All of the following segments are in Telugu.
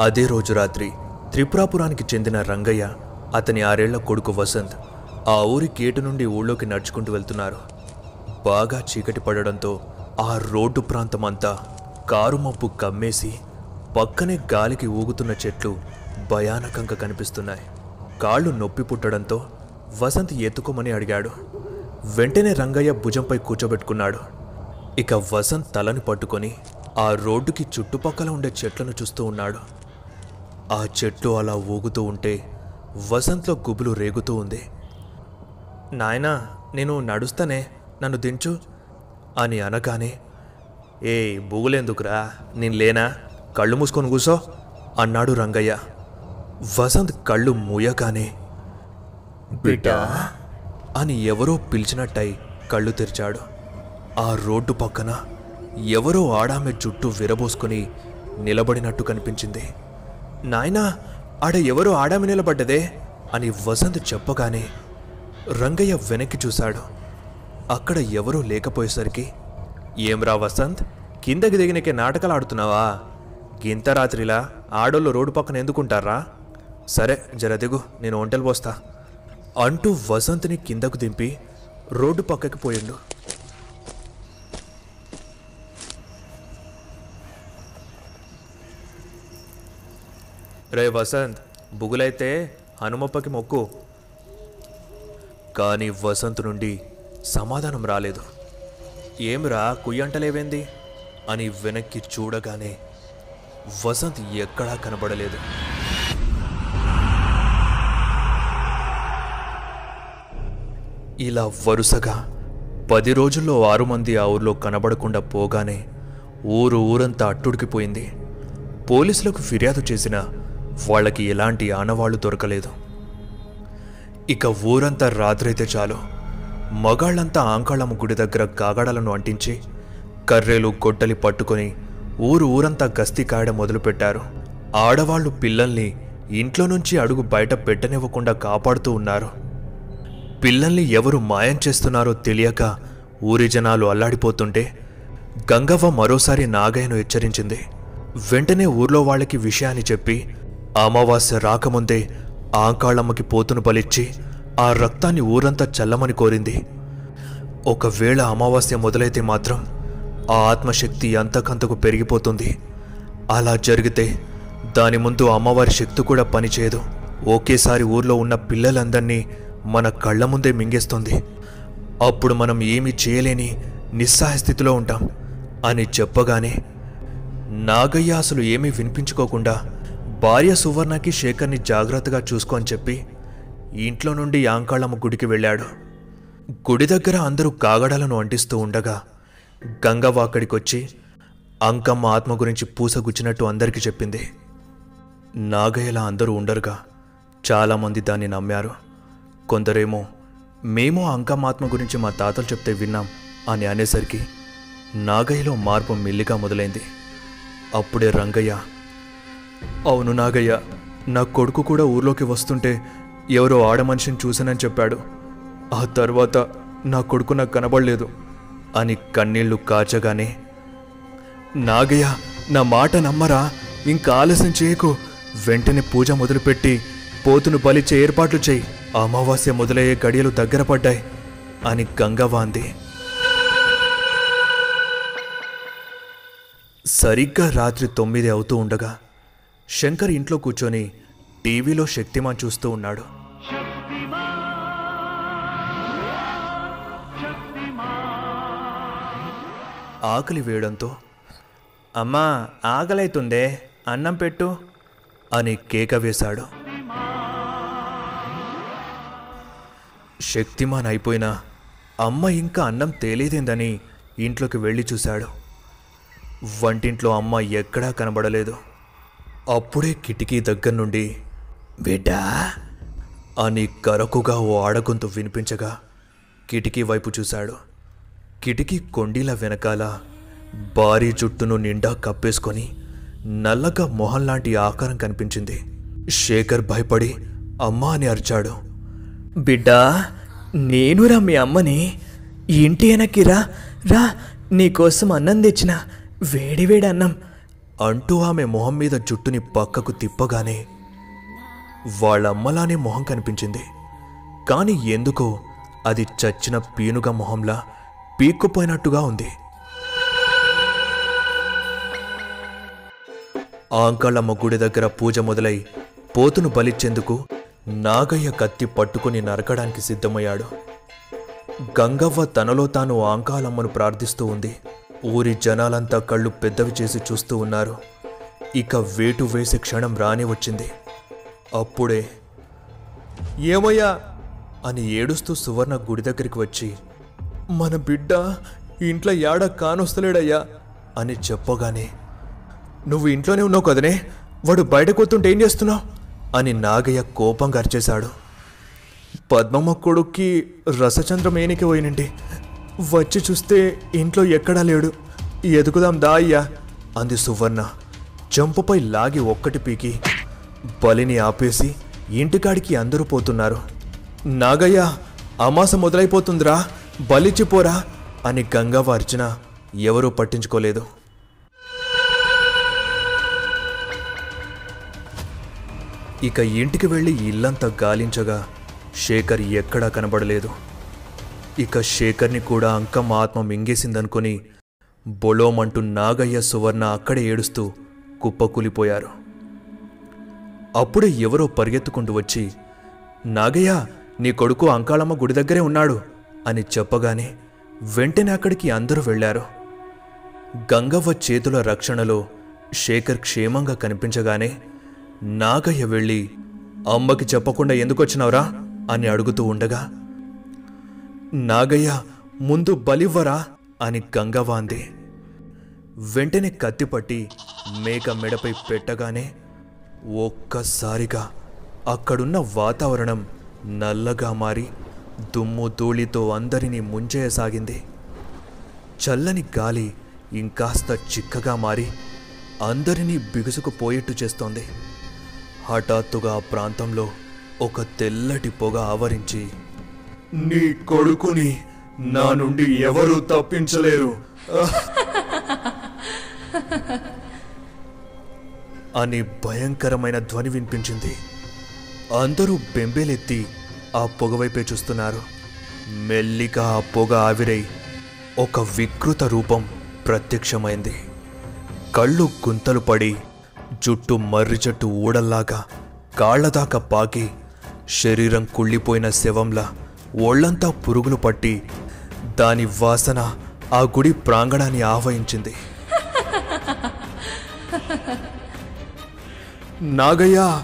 అదే రోజు రాత్రి త్రిపురాపురానికి చెందిన రంగయ్య అతని ఆరేళ్ళ కొడుకు వసంత్ ఆ ఊరి గేటు నుండి ఊళ్ళోకి నడుచుకుంటూ వెళ్తున్నారు. బాగా చీకటి పడడంతో ఆ రోడ్డు ప్రాంతమంతా కారు మబ్బు కమ్మేసి పక్కనే గాలికి ఊగుతున్న చెట్లు భయానకంగా కనిపిస్తున్నాయి. కాళ్ళు నొప్పి పుట్టడంతో వసంత్ ఎత్తుకోమని అడిగాడు. వెంటనే రంగయ్య భుజంపై కూర్చోబెట్టుకున్నాడు. ఇక వసంత్ తలని పట్టుకొని ఆ రోడ్డుకి చుట్టుపక్కల ఉండే చెట్లను చూస్తూ ఉన్నాడు. ఆ చెట్లు అలా ఊగుతూ ఉంటే వసంత్లో గుబులు రేగుతూ ఉంది. నాయనా నేను నడుస్తానే నన్ను దించు అని అనగానే ఏ బూగులేందుకురా? నేను లేనా? కళ్ళు మూసుకొని కూసో అన్నాడు రంగయ్య. వసంత్ కళ్ళు మూయగానే బిడ్డా అని ఎవరో పిలిచినట్టయి కళ్ళు తెరిచాడు. ఆ రోడ్డు పక్కన ఎవరో ఆడామె జుట్టు విరబోసుకొని నిలబడినట్టు కనిపించింది. నాయనా ఆడ ఎవరో ఆడామి నిలబడ్డదే అని వసంత్ చెప్పగానే రంగయ్య వెనక్కి చూశాడు. అక్కడ ఎవరూ లేకపోయేసరికి ఏమ్రా వసంత్ కిందకి దిగినకే నాటకాలు ఆడుతున్నావా? గింత రాత్రిలా ఆడోళ్ళు రోడ్డు పక్కన ఎందుకుంటారా? సరే జర దిగు నేను ఒంటలు పోస్తా అంటూ వసంత్ని కిందకు దింపి రోడ్డు పక్కకి పోయిండు. రే వసంత్ బుగులైతే హనుమప్పకి మొక్కు. కానీ వసంత్ నుండి సమాధానం రాలేదు. ఏమిరా కుయ్యంటలేవేంది అని వెనక్కి చూడగానే వసంత్ ఎక్కడా కనబడలేదు. ఇలా వరుసగా పది రోజుల్లో ఆరు మంది ఆ ఊర్లో కనబడకుండా పోగానే ఊరు ఊరంతా అట్టుడికిపోయింది పోలీసులకు ఫిర్యాదు చేసినా వాళ్ళకి ఎలాంటి ఆనవాళ్ళు దొరకలేదు. ఇక ఊరంతా రాత్రైతే చాలు. మగాళ్ళంతా ఆంకాళమ్మ గుడి దగ్గర కాగడాలను అంటించి కర్రెలు గొడ్డలి పట్టుకొని ఊరు ఊరంతా గస్తీ కాయడం మొదలుపెట్టారు. ఆడవాళ్ళు పిల్లల్ని ఇంట్లో నుంచి అడుగు బయట పెట్టనివ్వకుండా కాపాడుతూ ఉన్నారు. పిల్లల్ని ఎవరు మాయం చేస్తున్నారో తెలియక ఊరి జనాలు అల్లాడిపోతుంటే గంగవ్వ మరోసారి నాగయ్యను హెచ్చరించింది. వెంటనే ఊర్లో వాళ్ళకి విషయాన్ని చెప్పి అమావాస్య రాకముందే ఆంకాళమ్మకి పోతును బలిచ్చి ఆ రక్తాన్ని ఊరంతా చల్లమని కోరింది. ఒకవేళ అమావాస్య మొదలైతే మాత్రం ఆ ఆత్మశక్తి అంతకంతకు పెరిగిపోతుంది. అలా జరిగితే దాని ముందు అమ్మవారి శక్తి కూడా పనిచేయదు. ఒకేసారి ఊర్లో ఉన్న పిల్లలందరినీ మన కళ్ళ ముందే మింగేస్తుంది. అప్పుడు మనం ఏమీ చేయలేని నిస్సహాయ స్థితిలో ఉంటాం అని చెప్పగానే నాగయ్య అసలు ఏమీ వినిపించుకోకుండా భార్య సువర్ణకి శేఖర్ని జాగ్రత్తగా చూసుకొని చెప్పి ఇంట్లో నుండి యాంకాళమ్మ గుడికి వెళ్ళాడు. గుడి దగ్గర అందరూ కాగడాలను అంటిస్తూ ఉండగా గంగవ్వ అక్కడికొచ్చి అంకమ్మ ఆత్మ గురించి పూసగుచ్చినట్టు అందరికీ చెప్పింది. నాగయ్యలా అందరూ ఉండరుగా. చాలామంది దాన్ని నమ్మారు. కొందరేమో మేము అంకమ్మ ఆత్మ గురించి మా తాతలు చెప్తే విన్నాం అని అనేసరికి నాగయ్యలో మార్పు మెల్లిగా మొదలైంది. అప్పుడే రంగయ్య అవును నాగయ్య నా కొడుకు కూడా ఊర్లోకి వస్తుంటే ఎవరో ఆడ మనిషిని చూశానని చెప్పాడు. ఆ తర్వాత నా కొడుకు నాకు కనబడలేదు. అని కన్నీళ్ళు కాచగానే నాగయ్య నా మాట నమ్మరా? ఇంకా ఆలస్యం చేయకు. వెంటనే పూజ మొదలుపెట్టి పోతును బలిచ్చే ఏర్పాట్లు చేయి. అమావాస్య మొదలయ్యే గడియలు దగ్గర పడ్డాయి అని గంగవ్వ అంది సరిగ్గా రాత్రి తొమ్మిది అవుతూ ఉండగా శంకర్ ఇంట్లో కూర్చొని టీవీలో శక్తిమాన్ చూస్తూ ఉన్నాడు. ఆకలి వేయడంతో అమ్మా ఆకలైతుందే అన్నం పెట్టు అని కేక వేశాడు. శక్తిమాన్ అయిపోయినా అమ్మ ఇంకా అన్నం తేలేదేందని ఇంట్లోకి వెళ్ళి చూశాడు. వంటింట్లో అమ్మ ఎక్కడా కనబడలేదు. అప్పుడే కిటికీ దగ్గర నుండి బిడ్డా అని కరకుగా ఓ ఆడగొంతు వినిపించగా కిటికీ వైపు చూశాడు. కిటికీ కొండీల వెనకాల భారీ జుట్టును నిండా కప్పేసుకొని నల్లగా మొహం లాంటి ఆకారం కనిపించింది. శేఖర్ భయపడి అమ్మ అని అరిచాడు. బిడ్డా నేనురా మీ అమ్మని. ఇంటి వెనక్కి రా. రా నీకోసం అన్నం తెచ్చిన వేడి వేడి అన్నం అంటూ ఆమె మొహం మీద జుట్టుని పక్కకు తిప్పగానే వాళ్ళమ్మలానే మొహం కనిపించింది. కానీ ఎందుకో అది చచ్చిన పీనుగ మొహంలా పీక్కుపోయినట్టుగా ఉంది. ఆంకాళమ్మ గుడి దగ్గర పూజ మొదలై పోతును బలిచ్చేందుకు నాగయ్య కత్తి పట్టుకుని నరకడానికి సిద్ధమయ్యాడు. గంగవ్వ తనలో తాను ఆంకాలమ్మను ప్రార్థిస్తూ ఉంది. ఊరి జనాలంతా కళ్ళు పెద్దవి చేసి చూస్తూ ఉన్నారు. ఇక వేటు వేసే క్షణం రాని వచ్చింది. అప్పుడే ఏమయ్యా? అని ఏడుస్తూ సువర్ణ గుడి దగ్గరికి వచ్చి మన బిడ్డ ఇంట్లో ఏడ కానొస్తలేడయ్యా? అని చెప్పగానే నువ్వు ఇంట్లోనే ఉన్నావు కదనే? వాడు బయటకు వస్తుంటే ఏం చేస్తున్నావు? అని నాగయ్య కోపంగా అరిచేశాడు. పద్మమ్మ కొడుక్కి రసచంద్రం ఏనికి పోయినండి. వచ్చి చూస్తే ఇంట్లో ఎక్కడా లేడు. ఎదుగుదాం దా అయ్యా అంది సువర్ణ. జంపుపై లాగి ఒక్కటి పీకి బలిని ఆపేసి ఇంటికాడికి అందరూ పోతున్నారు. నాగయ్య అమాస మొదలైపోతుందిరా బలిచ్చిపోరా అని గంగవ్వ అర్చన ఎవరూ పట్టించుకోలేదు. ఇక ఇంటికి వెళ్ళి ఇల్లంతా గాలించగా శేఖర్ ఎక్కడా కనబడలేదు. ఇక శేఖర్ని కూడా అంకమ్మ ఆత్మ మింగేసిందనుకుని బొలోమంటూ నాగయ్య సువర్ణ అక్కడే ఏడుస్తూ కుప్పకూలిపోయారు. అప్పుడే ఎవరో పరిగెత్తుకుంటూ వచ్చి నాగయ్య నీ కొడుకు అంకాళమ్మ గుడి దగ్గరే ఉన్నాడు అని చెప్పగానే వెంటనే అక్కడికి అందరూ వెళ్ళారు. గంగవ్వ చేతుల రక్షణలో శేఖర్ క్షేమంగా కనిపించగానే నాగయ్య వెళ్ళి అమ్మకి చెప్పకుండా ఎందుకొచ్చినావురా అని అడుగుతూ ఉండగా నాగయ్య ముందు బలివ్వరా? అని గంగవాంది. వెంటనే కత్తిపట్టి మేక మెడపై పెట్టగానే ఒక్కసారిగా అక్కడున్న వాతావరణం నల్లగా మారి దుమ్ము ధూళితో అందరినీ ముంచేయసాగింది. చల్లని గాలి ఇంకాస్త చిక్కగా మారి అందరినీ బిగుసుకుపోయేట్టు చేస్తోంది. హఠాత్తుగా ఆ ప్రాంతంలో ఒక తెల్లటి పొగ ఆవరించి నీ కొడుకుని నా నుండి ఎవరూ తప్పించలేరు. అని భయంకరమైన ధ్వని వినిపించింది. అందరూ బెంబేలెత్తి ఆ పొగవైపే చూస్తున్నారు. మెల్లిగా ఆ పొగ ఆవిరై ఒక వికృత రూపం ప్రత్యక్షమైంది. కళ్ళు గుంతలు పడి జుట్టు మర్రి చెట్టు ఊడల్లాగా కాళ్ళదాకా పాకి శరీరం కుళ్ళిపోయిన శవంలా ఒళ్ళంతా పురుగులు పట్టి దాని వాసన ఆ గుడి ప్రాంగణాన్ని ఆవహించింది. నాగయ్య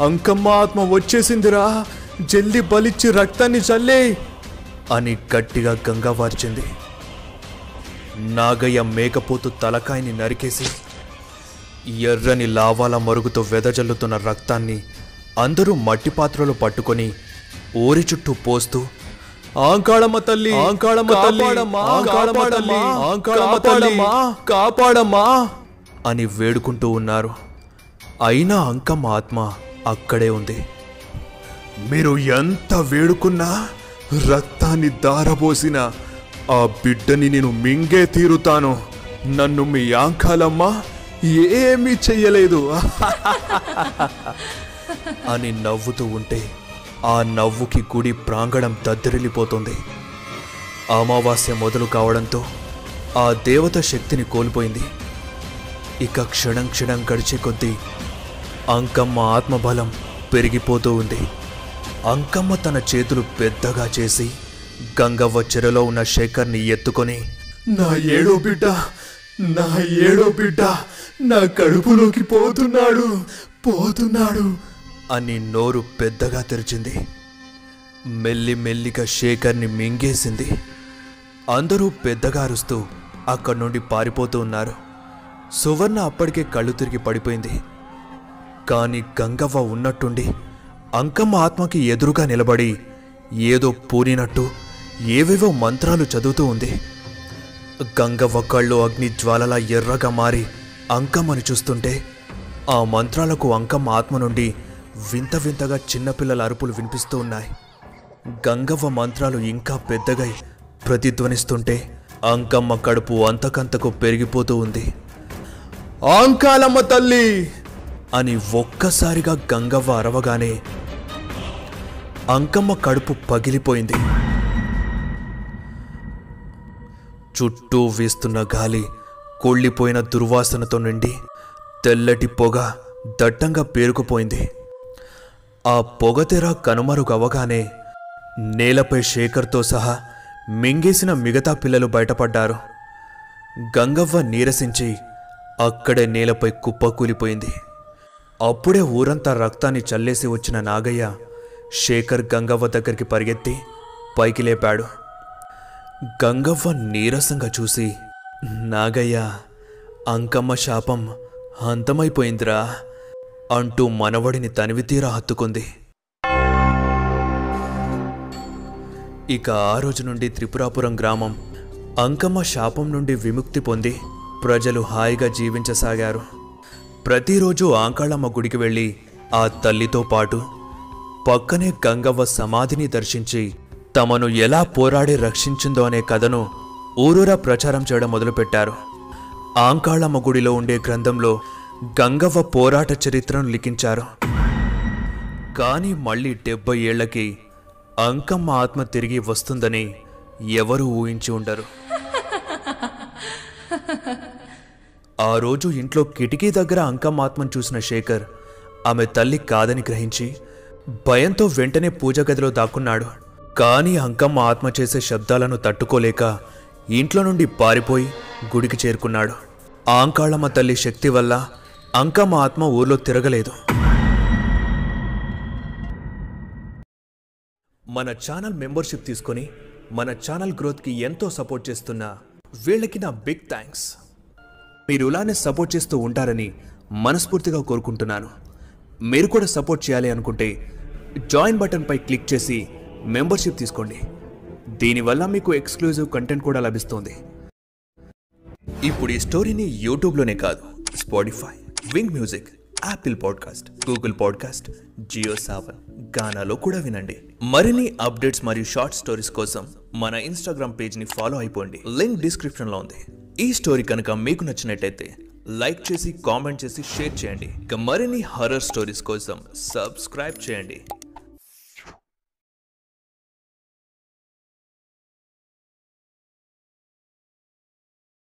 అంకమ్మ ఆత్మ వచ్చేసిందిరా. జల్ది బలిచ్చి రక్తాన్ని చల్లే అని గట్టిగా గంగవార్చింది నాగయ్య మేకపోతు తలకాయని నరికేసి ఎర్రని లావాల మరుగుతో వెదజల్లుతున్న రక్తాన్ని అందరూ మట్టి పాత్రలు పట్టుకొని ఊరి చుట్టూ పోస్తూ ఆంకాళమ్మ తల్లి ఆంకాళమ్మ తల్లి ఆంకాళమ్మ తల్లి ఆంకాళమ్మ తల్లి కాపాడమ్మా అని వేడుకుంటూ ఉన్నారు. అయినా అంకమ్మ ఆత్మ అక్కడే ఉంది. మీరు ఎంత వేడుకున్నా రక్తాన్ని దారబోసిన ఆ బిడ్డని నేను మింగే తీరుతాను. నన్ను మీ ఆంకాలమ్మ ఏమీ చెయ్యలేదు. అని నవ్వుతూ ఉంటే ఆ నవ్వుకి గుడి ప్రాంగణం దద్దరిల్లిపోతుంది. అమావాస్య మొదలు కావడంతో ఆ దేవత శక్తిని కోల్పోయింది. ఇక క్షణం క్షణం గడిచే కొద్దీ అంకమ్మ ఆత్మబలం పెరిగిపోతూ ఉంది. అంకమ్మ తన చేతులు పెద్దగా చేసి గంగవ్వ చెరలో ఉన్న శేఖర్ని ఎత్తుకొని నా ఏడో బిడ్డ నా ఏడో బిడ్డ నా కడుపులోకి పోతున్నాడు పోతున్నాడు అని నోరు పెద్దగా తెరిచింది. మెల్లి మెల్లిగా శేఖర్ని మింగేసింది. అందరూ పెద్దగా అరుస్తూ అక్కడి నుండి పారిపోతూ ఉన్నారు. సువర్ణ అప్పటికే కళ్ళు తిరిగి పడిపోయింది. కానీ గంగవ్వ ఉన్నట్టుండి అంకమ్మ ఆత్మకి ఎదురుగా నిలబడి ఏదో పూనినట్టు ఏవేవో మంత్రాలు చదువుతూ ఉంది. గంగవ్వ కళ్ళు అగ్ని జ్వాలలా ఎర్రగా మారి అంకమ్మని చూస్తుంటే ఆ మంత్రాలకు అంకమ్మ ఆత్మ నుండి వింత వింతగా చిన్నపిల్లల అరుపులు వినిపిస్తూ ఉన్నాయి. గంగవ్వ మంత్రాలు ఇంకా పెద్దగై ప్రతిధ్వనిస్తుంటే అంకమ్మ కడుపు అంతకంతకు పెరిగిపోతూ ఉంది. ఆంకాలమ్మ తల్లి! అని ఒక్కసారిగా గంగవ్వ అరవగానే అంకమ్మ కడుపు పగిలిపోయింది. చుట్టూ వీస్తున్న గాలి కొళ్ళిపోయిన దుర్వాసనతో నిండి తెల్లటి పొగ దట్టంగా పేరుకుపోయింది. ఆ పొగతెర కనుమరుగవగానే నేలపై శేఖర్తో సహా మింగేసిన మిగతా పిల్లలు బయటపడ్డారు. గంగవ్వ నీరసించి అక్కడే నేలపై కుప్పకూలిపోయింది అప్పుడే ఊరంతా రక్తాన్ని చల్లేసి వచ్చిన నాగయ్య శేఖర్ గంగవ్వ దగ్గరికి పరిగెత్తి పైకి లేపాడు. గంగవ్వ నీరసంగా చూసి నాగయ్య అంకమ్మ శాపం అంతమైపోయిందిరా. అంటూ మనవడిని తనివితీరా హత్తుకుంది. ఇక ఆ రోజు నుండి త్రిపురాపురం గ్రామం అంకమ్మ శాపం నుండి విముక్తి పొంది ప్రజలు హాయిగా జీవించసాగారు. ప్రతిరోజు ఆంకాళమ్మ గుడికి వెళ్ళి ఆ తల్లితో పాటు పక్కనే గంగవ్వ సమాధిని దర్శించి తమను ఎలా పోరాడి రక్షించిందో అనే కథను ఊరూరా ప్రచారం చేయడం మొదలుపెట్టారు. ఆంకాళమ్మ గుడిలో ఉండే గ్రంథంలో గంగవ్వ పోరాట చరిత్రను లిఖించారు. కానీ మళ్ళీ డెబ్బై ఏళ్ళకి అంకమ్మ ఆత్మ తిరిగి వస్తుందని ఎవరూ ఊహించి ఉండరు. ఆ రోజు ఇంట్లో కిటికీ దగ్గర అంకమ్మ ఆత్మను చూసిన శేఖర్ ఆమె తల్లి కాదని గ్రహించి భయంతో వెంటనే పూజ గదిలో దాక్కున్నాడు. కానీ అంకమ్మ ఆత్మ చేసే శబ్దాలను తట్టుకోలేక ఇంట్లో నుండి పారిపోయి గుడికి చేరుకున్నాడు. ఆంకాళమ్మ తల్లి శక్తి వల్ల అంకమ్మ ఆత్మ ఊర్లో తిరగలేదు. మన ఛానల్ మెంబర్షిప్ తీసుకొని మన ఛానల్ గ్రోత్కి ఎంతో సపోర్ట్ చేస్తున్న వీళ్ళకి నా బిగ్ థ్యాంక్స్. మీరు ఇలానే సపోర్ట్ చేస్తూ ఉంటారని మనస్ఫూర్తిగా కోరుకుంటున్నాను. మీరు కూడా సపోర్ట్ చేయాలి అనుకుంటే జాయిన్ బటన్పై క్లిక్ చేసి మెంబర్షిప్ తీసుకోండి. దీనివల్ల మీకు ఎక్స్క్లూజివ్ కంటెంట్ కూడా లభిస్తుంది. ఇప్పుడు ఈ స్టోరీని యూట్యూబ్లోనే కాదు Spotify. Wynk music Apple podcast Google podcast Jio Saavn గానాలో కూడా వినండి. మరిన్ని అప్డేట్స్ మరియు షార్ట్ స్టోరీస్ కోసం మన ఇన్స్టాగ్రామ్ పేజ్ని ఫాలో అయిపోండి. లింక్ డిస్క్రిప్షన్లో ఉంది. ఈ స్టోరీ కనుక మీకు నచ్చినట్టయితే లైక్ చేసి కామెంట్ చేసి షేర్ చేయండి. ఇక మరిన్ని హర్రర్ స్టోరీస్ కోసం సబ్స్క్రైబ్ చేయండి.